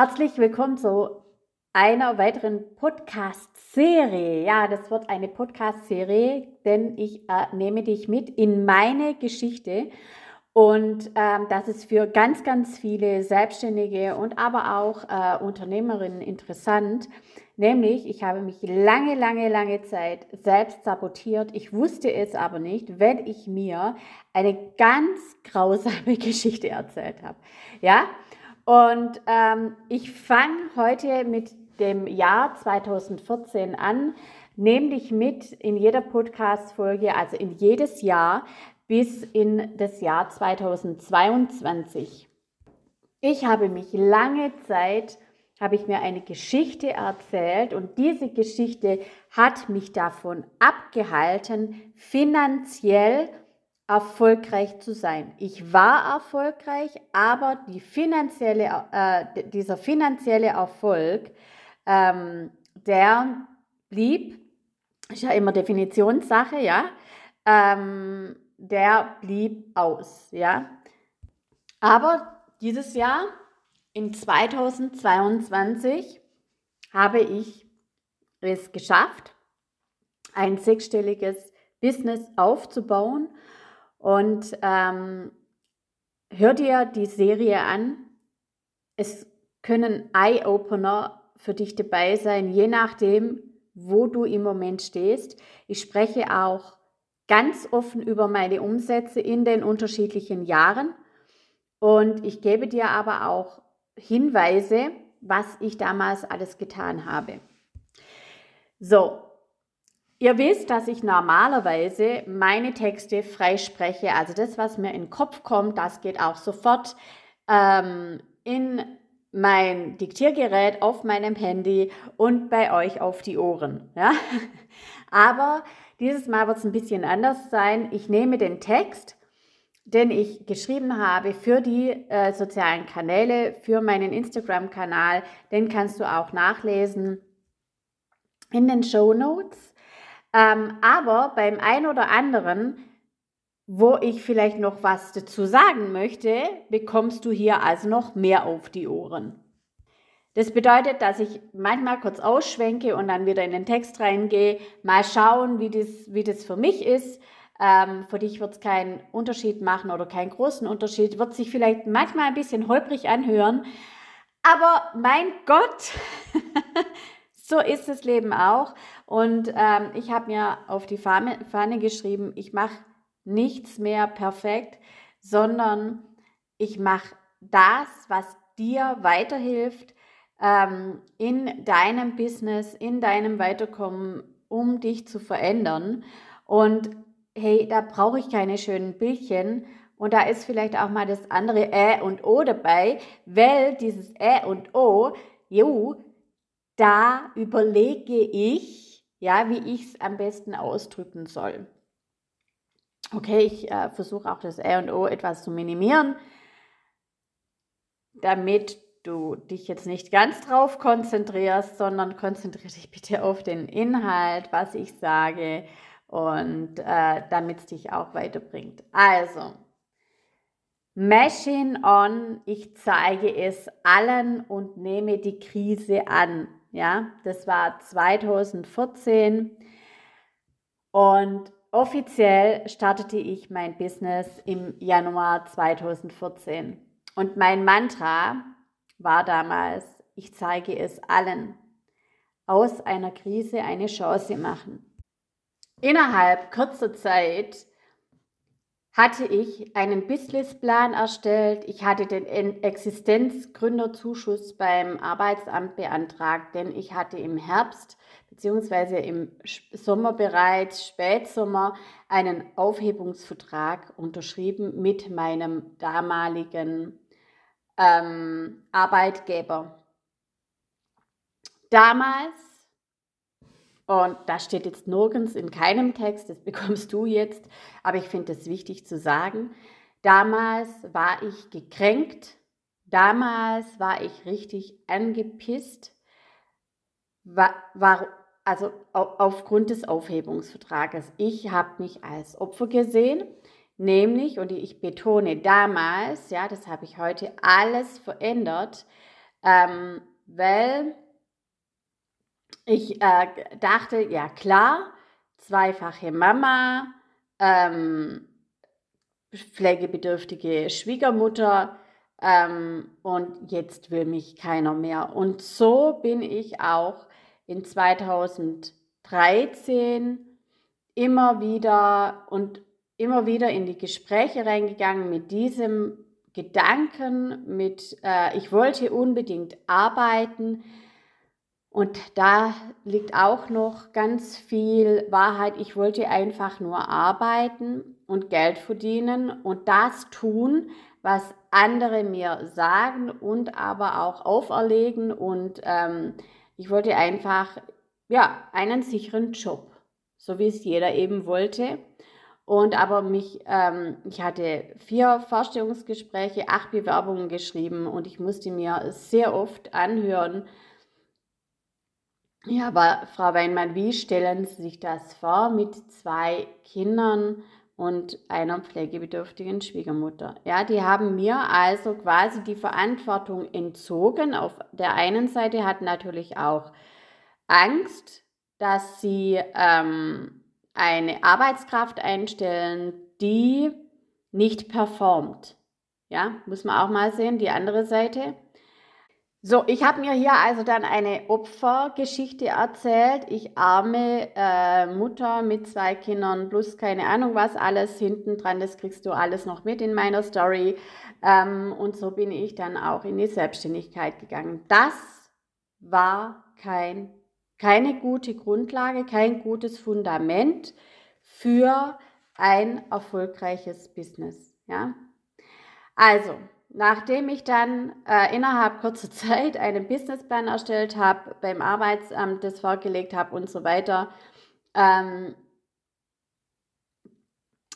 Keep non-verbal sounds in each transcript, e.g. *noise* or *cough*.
Herzlich willkommen zu einer weiteren Podcast-Serie. Ja, das wird eine Podcast-Serie, denn ich äh, nehme dich mit in meine Geschichte. Und ähm, das ist für ganz, ganz viele Selbstständige und aber auch äh, Unternehmerinnen interessant. Nämlich, ich habe mich lange, lange, lange Zeit selbst sabotiert. Ich wusste es aber nicht, wenn ich mir eine ganz grausame *laughs* Geschichte erzählt habe. Ja, und ähm, ich fange heute mit dem Jahr 2014 an, nämlich mit in jeder Podcast-Folge, also in jedes Jahr bis in das Jahr 2022. Ich habe mich lange Zeit, habe ich mir eine Geschichte erzählt und diese Geschichte hat mich davon abgehalten, finanziell erfolgreich zu sein. Ich war erfolgreich, aber die finanzielle, äh, dieser finanzielle Erfolg, ähm, der blieb, ist ja immer Definitionssache, ja, ähm, der blieb aus, ja. Aber dieses Jahr, in 2022, habe ich es geschafft, ein sechsstelliges Business aufzubauen und ähm, hör dir die Serie an. Es können Eye-Opener für dich dabei sein, je nachdem, wo du im Moment stehst. Ich spreche auch ganz offen über meine Umsätze in den unterschiedlichen Jahren und ich gebe dir aber auch Hinweise, was ich damals alles getan habe. So, Ihr wisst, dass ich normalerweise meine Texte freispreche. Also das, was mir in den Kopf kommt, das geht auch sofort ähm, in mein Diktiergerät auf meinem Handy und bei euch auf die Ohren. Ja? *laughs* Aber dieses Mal wird es ein bisschen anders sein. Ich nehme den Text, den ich geschrieben habe für die äh, sozialen Kanäle, für meinen Instagram-Kanal. Den kannst du auch nachlesen in den Show Notes. Ähm, aber beim einen oder anderen, wo ich vielleicht noch was dazu sagen möchte, bekommst du hier also noch mehr auf die Ohren. Das bedeutet, dass ich manchmal kurz ausschwenke und dann wieder in den Text reingehe, mal schauen, wie das, wie das für mich ist. Ähm, für dich wird es keinen Unterschied machen oder keinen großen Unterschied, wird sich vielleicht manchmal ein bisschen holprig anhören. Aber mein Gott, *laughs* so ist das Leben auch. Und ähm, ich habe mir auf die Fahne, geschrieben, ich mache nichts mehr perfekt, sondern ich mache das, was dir weiterhilft ähm, in deinem Business, in deinem Weiterkommen, um dich zu verändern. Und hey, da brauche ich keine schönen Bildchen. Und da ist vielleicht auch mal das andere Ä und O dabei, weil dieses Ä und O, jo, da überlege ich, ja, wie ich es am besten ausdrücken soll. Okay, ich äh, versuche auch das Ä und O etwas zu minimieren, damit du dich jetzt nicht ganz drauf konzentrierst, sondern konzentriere dich bitte auf den Inhalt, was ich sage und äh, damit es dich auch weiterbringt. Also, Machine on, ich zeige es allen und nehme die Krise an. Ja, das war 2014 und offiziell startete ich mein Business im Januar 2014. Und mein Mantra war damals, ich zeige es allen, aus einer Krise eine Chance machen. Innerhalb kurzer Zeit hatte ich einen Businessplan erstellt. Ich hatte den Existenzgründerzuschuss beim Arbeitsamt beantragt, denn ich hatte im Herbst bzw. im Sommer bereits, Spätsommer, einen Aufhebungsvertrag unterschrieben mit meinem damaligen ähm, Arbeitgeber. Damals und das steht jetzt nirgends in keinem Text, das bekommst du jetzt, aber ich finde es wichtig zu sagen. Damals war ich gekränkt, damals war ich richtig angepisst, war, war also aufgrund des Aufhebungsvertrages. Ich habe mich als Opfer gesehen, nämlich, und ich betone damals, ja, das habe ich heute alles verändert, ähm, weil ich äh, dachte, ja klar, zweifache Mama, ähm, pflegebedürftige Schwiegermutter ähm, und jetzt will mich keiner mehr. Und so bin ich auch in 2013 immer wieder und immer wieder in die Gespräche reingegangen mit diesem Gedanken, mit äh, ich wollte unbedingt arbeiten. Und da liegt auch noch ganz viel Wahrheit. Ich wollte einfach nur arbeiten und Geld verdienen und das tun, was andere mir sagen und aber auch auferlegen. Und ähm, ich wollte einfach ja einen sicheren Job, so wie es jeder eben wollte. Und aber mich, ähm, ich hatte vier Vorstellungsgespräche, acht Bewerbungen geschrieben und ich musste mir sehr oft anhören, ja, aber Frau Weinmann, wie stellen Sie sich das vor mit zwei Kindern und einer pflegebedürftigen Schwiegermutter? Ja, die haben mir also quasi die Verantwortung entzogen. Auf der einen Seite hat natürlich auch Angst, dass sie ähm, eine Arbeitskraft einstellen, die nicht performt. Ja, muss man auch mal sehen, die andere Seite. So, ich habe mir hier also dann eine Opfergeschichte erzählt. Ich arme äh, Mutter mit zwei Kindern plus keine Ahnung was alles hinten dran, das kriegst du alles noch mit in meiner Story. Ähm, und so bin ich dann auch in die Selbstständigkeit gegangen. Das war kein keine gute Grundlage, kein gutes Fundament für ein erfolgreiches Business. Ja? Also, nachdem ich dann äh, innerhalb kurzer *laughs* Zeit einen Businessplan erstellt habe, beim Arbeitsamt das vorgelegt habe und so weiter, ähm,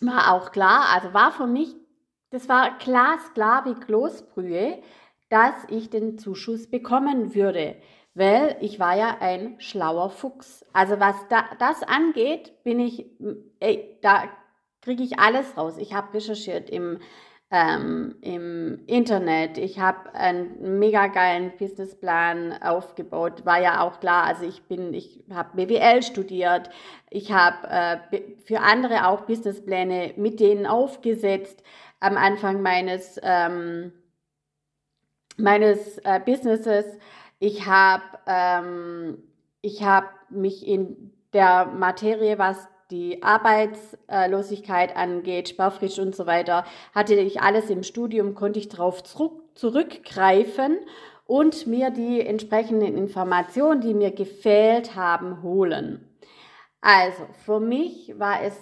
war auch klar, also war für mich, das war glasklar wie Kloßbrühe, dass ich den Zuschuss bekommen würde weil ich war ja ein schlauer Fuchs. Also was da, das angeht, bin ich, ey, da kriege ich alles raus. Ich habe recherchiert im, ähm, im Internet, ich habe einen mega geilen Businessplan aufgebaut, war ja auch klar, also ich bin, ich habe BWL studiert, ich habe äh, für andere auch Businesspläne mit denen aufgesetzt. Am Anfang meines, ähm, meines äh, Businesses. Ich habe ähm, hab mich in der Materie, was die Arbeitslosigkeit angeht, Sparfrisch und so weiter, hatte ich alles im Studium, konnte ich darauf zurück, zurückgreifen und mir die entsprechenden Informationen, die mir gefehlt haben, holen. Also für mich war es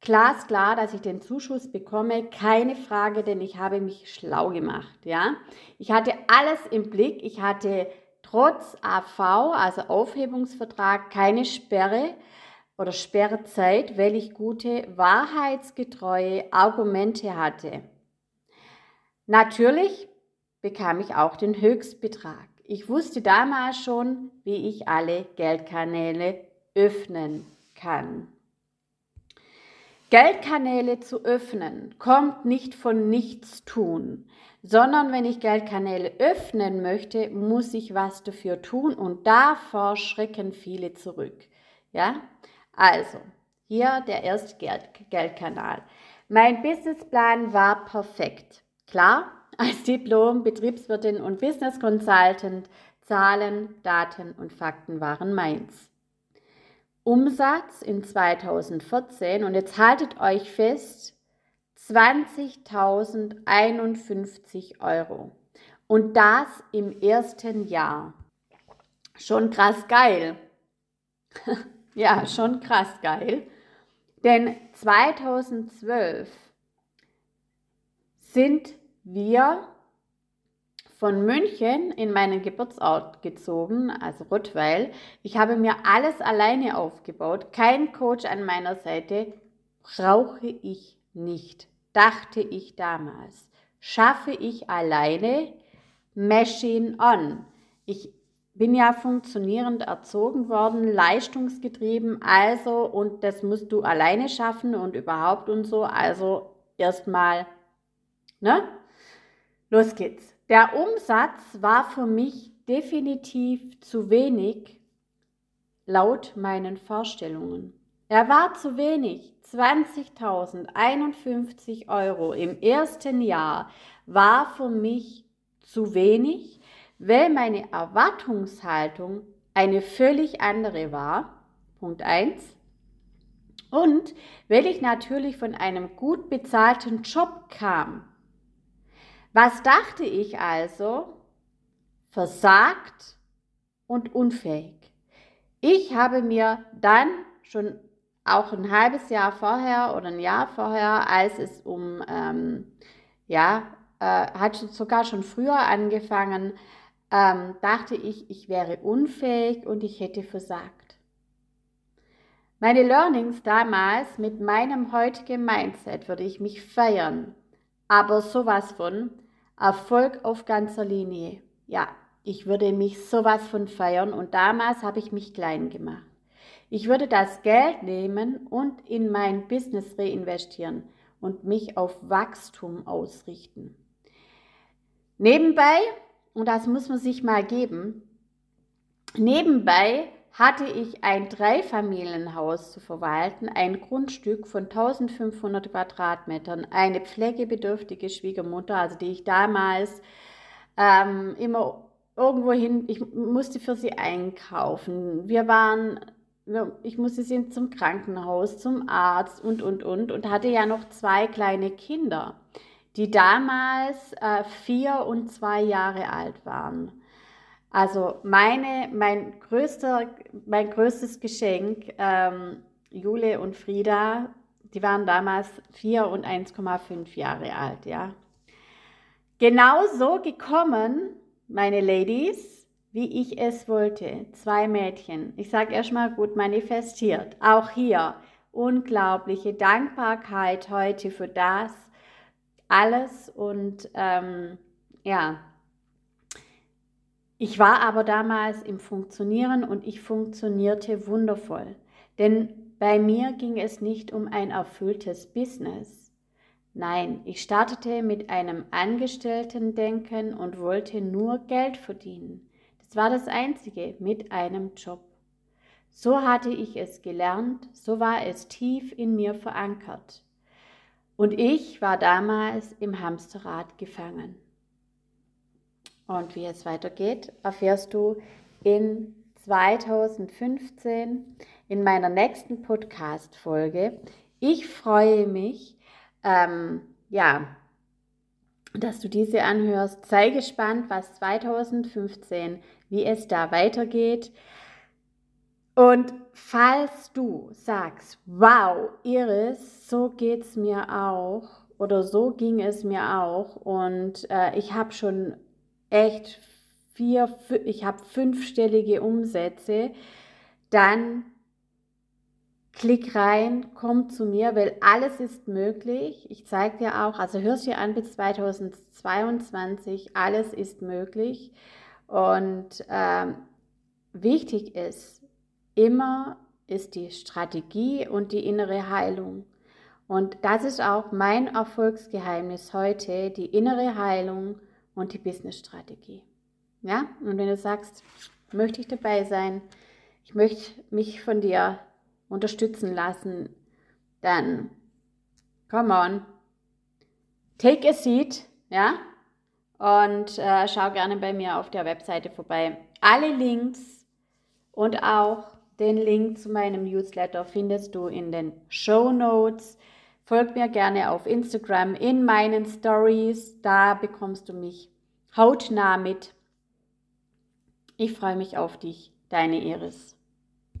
glasklar, dass ich den Zuschuss bekomme, keine Frage, denn ich habe mich schlau gemacht, ja. Ich hatte alles im Blick, ich hatte trotz AV, also Aufhebungsvertrag, keine Sperre oder Sperrzeit, weil ich gute, wahrheitsgetreue Argumente hatte. Natürlich bekam ich auch den Höchstbetrag. Ich wusste damals schon, wie ich alle Geldkanäle öffnen kann. Geldkanäle zu öffnen kommt nicht von nichts tun, sondern wenn ich Geldkanäle öffnen möchte, muss ich was dafür tun und davor schrecken viele zurück. Ja, also hier der erste Geld Geldkanal. Mein Businessplan war perfekt. Klar, als Diplom, Betriebswirtin und Business Consultant, Zahlen, Daten und Fakten waren meins. Umsatz in 2014 und jetzt haltet euch fest, 20.051 Euro. Und das im ersten Jahr. Schon krass geil. *laughs* ja, schon krass geil. Denn 2012 sind wir von München in meinen Geburtsort gezogen, also Rottweil. Ich habe mir alles alleine aufgebaut, kein Coach an meiner Seite, brauche ich nicht, dachte ich damals. Schaffe ich alleine, Machine on. Ich bin ja funktionierend erzogen worden, leistungsgetrieben, also und das musst du alleine schaffen und überhaupt und so, also erstmal, ne? Los geht's. der Umsatz war für mich definitiv zu wenig laut meinen Vorstellungen. Er war zu wenig. 20.051 Euro im ersten Jahr war für mich zu wenig, weil meine Erwartungshaltung eine völlig andere war. Punkt 1. Und weil ich natürlich von einem gut bezahlten Job kam. Was dachte ich also? Versagt und unfähig. Ich habe mir dann schon auch ein halbes Jahr vorher oder ein Jahr vorher, als es um, ähm, ja, äh, hat sogar schon früher angefangen, ähm, dachte ich, ich wäre unfähig und ich hätte versagt. Meine Learnings damals mit meinem heutigen Mindset würde ich mich feiern, aber sowas von Erfolg auf ganzer Linie. Ja, ich würde mich sowas von feiern und damals habe ich mich klein gemacht. Ich würde das Geld nehmen und in mein Business reinvestieren und mich auf Wachstum ausrichten. Nebenbei und das muss man sich mal geben. Nebenbei hatte ich ein Dreifamilienhaus zu verwalten, ein Grundstück von 1500 Quadratmetern, eine pflegebedürftige Schwiegermutter, also die ich damals ähm, immer irgendwo hin, ich musste für sie einkaufen. Wir waren, ich musste sie zum Krankenhaus, zum Arzt und, und, und und hatte ja noch zwei kleine Kinder die damals äh, vier und zwei Jahre alt waren. Also meine, mein, größter, mein größtes Geschenk, ähm, Jule und Frieda, die waren damals vier und 1,5 Jahre alt, ja. Genau so gekommen, meine Ladies, wie ich es wollte. Zwei Mädchen. Ich sage erstmal gut manifestiert. Auch hier unglaubliche Dankbarkeit heute für das, alles und ähm, ja, ich war aber damals im Funktionieren und ich funktionierte wundervoll. Denn bei mir ging es nicht um ein erfülltes Business. Nein, ich startete mit einem Angestellten-Denken und wollte nur Geld verdienen. Das war das Einzige mit einem Job. So hatte ich es gelernt, so war es tief in mir verankert. Und ich war damals im Hamsterrad gefangen. Und wie es weitergeht, erfährst du in 2015 in meiner nächsten Podcast-Folge. Ich freue mich, ähm, ja, dass du diese anhörst. Sei gespannt, was 2015, wie es da weitergeht. Und falls du sagst, wow, Iris, so geht es mir auch oder so ging es mir auch und äh, ich habe schon echt vier, ich habe fünfstellige Umsätze, dann klick rein, komm zu mir, weil alles ist möglich. Ich zeige dir auch, also hörst dir an bis 2022, alles ist möglich. Und ähm, wichtig ist, immer ist die Strategie und die innere Heilung. Und das ist auch mein Erfolgsgeheimnis heute, die innere Heilung und die Businessstrategie. Ja, und wenn du sagst, möchte ich dabei sein, ich möchte mich von dir unterstützen lassen, dann come on, take a seat, ja, und äh, schau gerne bei mir auf der Webseite vorbei. Alle Links und auch den Link zu meinem Newsletter findest du in den Show Notes. Folg mir gerne auf Instagram in meinen Stories. Da bekommst du mich hautnah mit. Ich freue mich auf dich, deine Iris.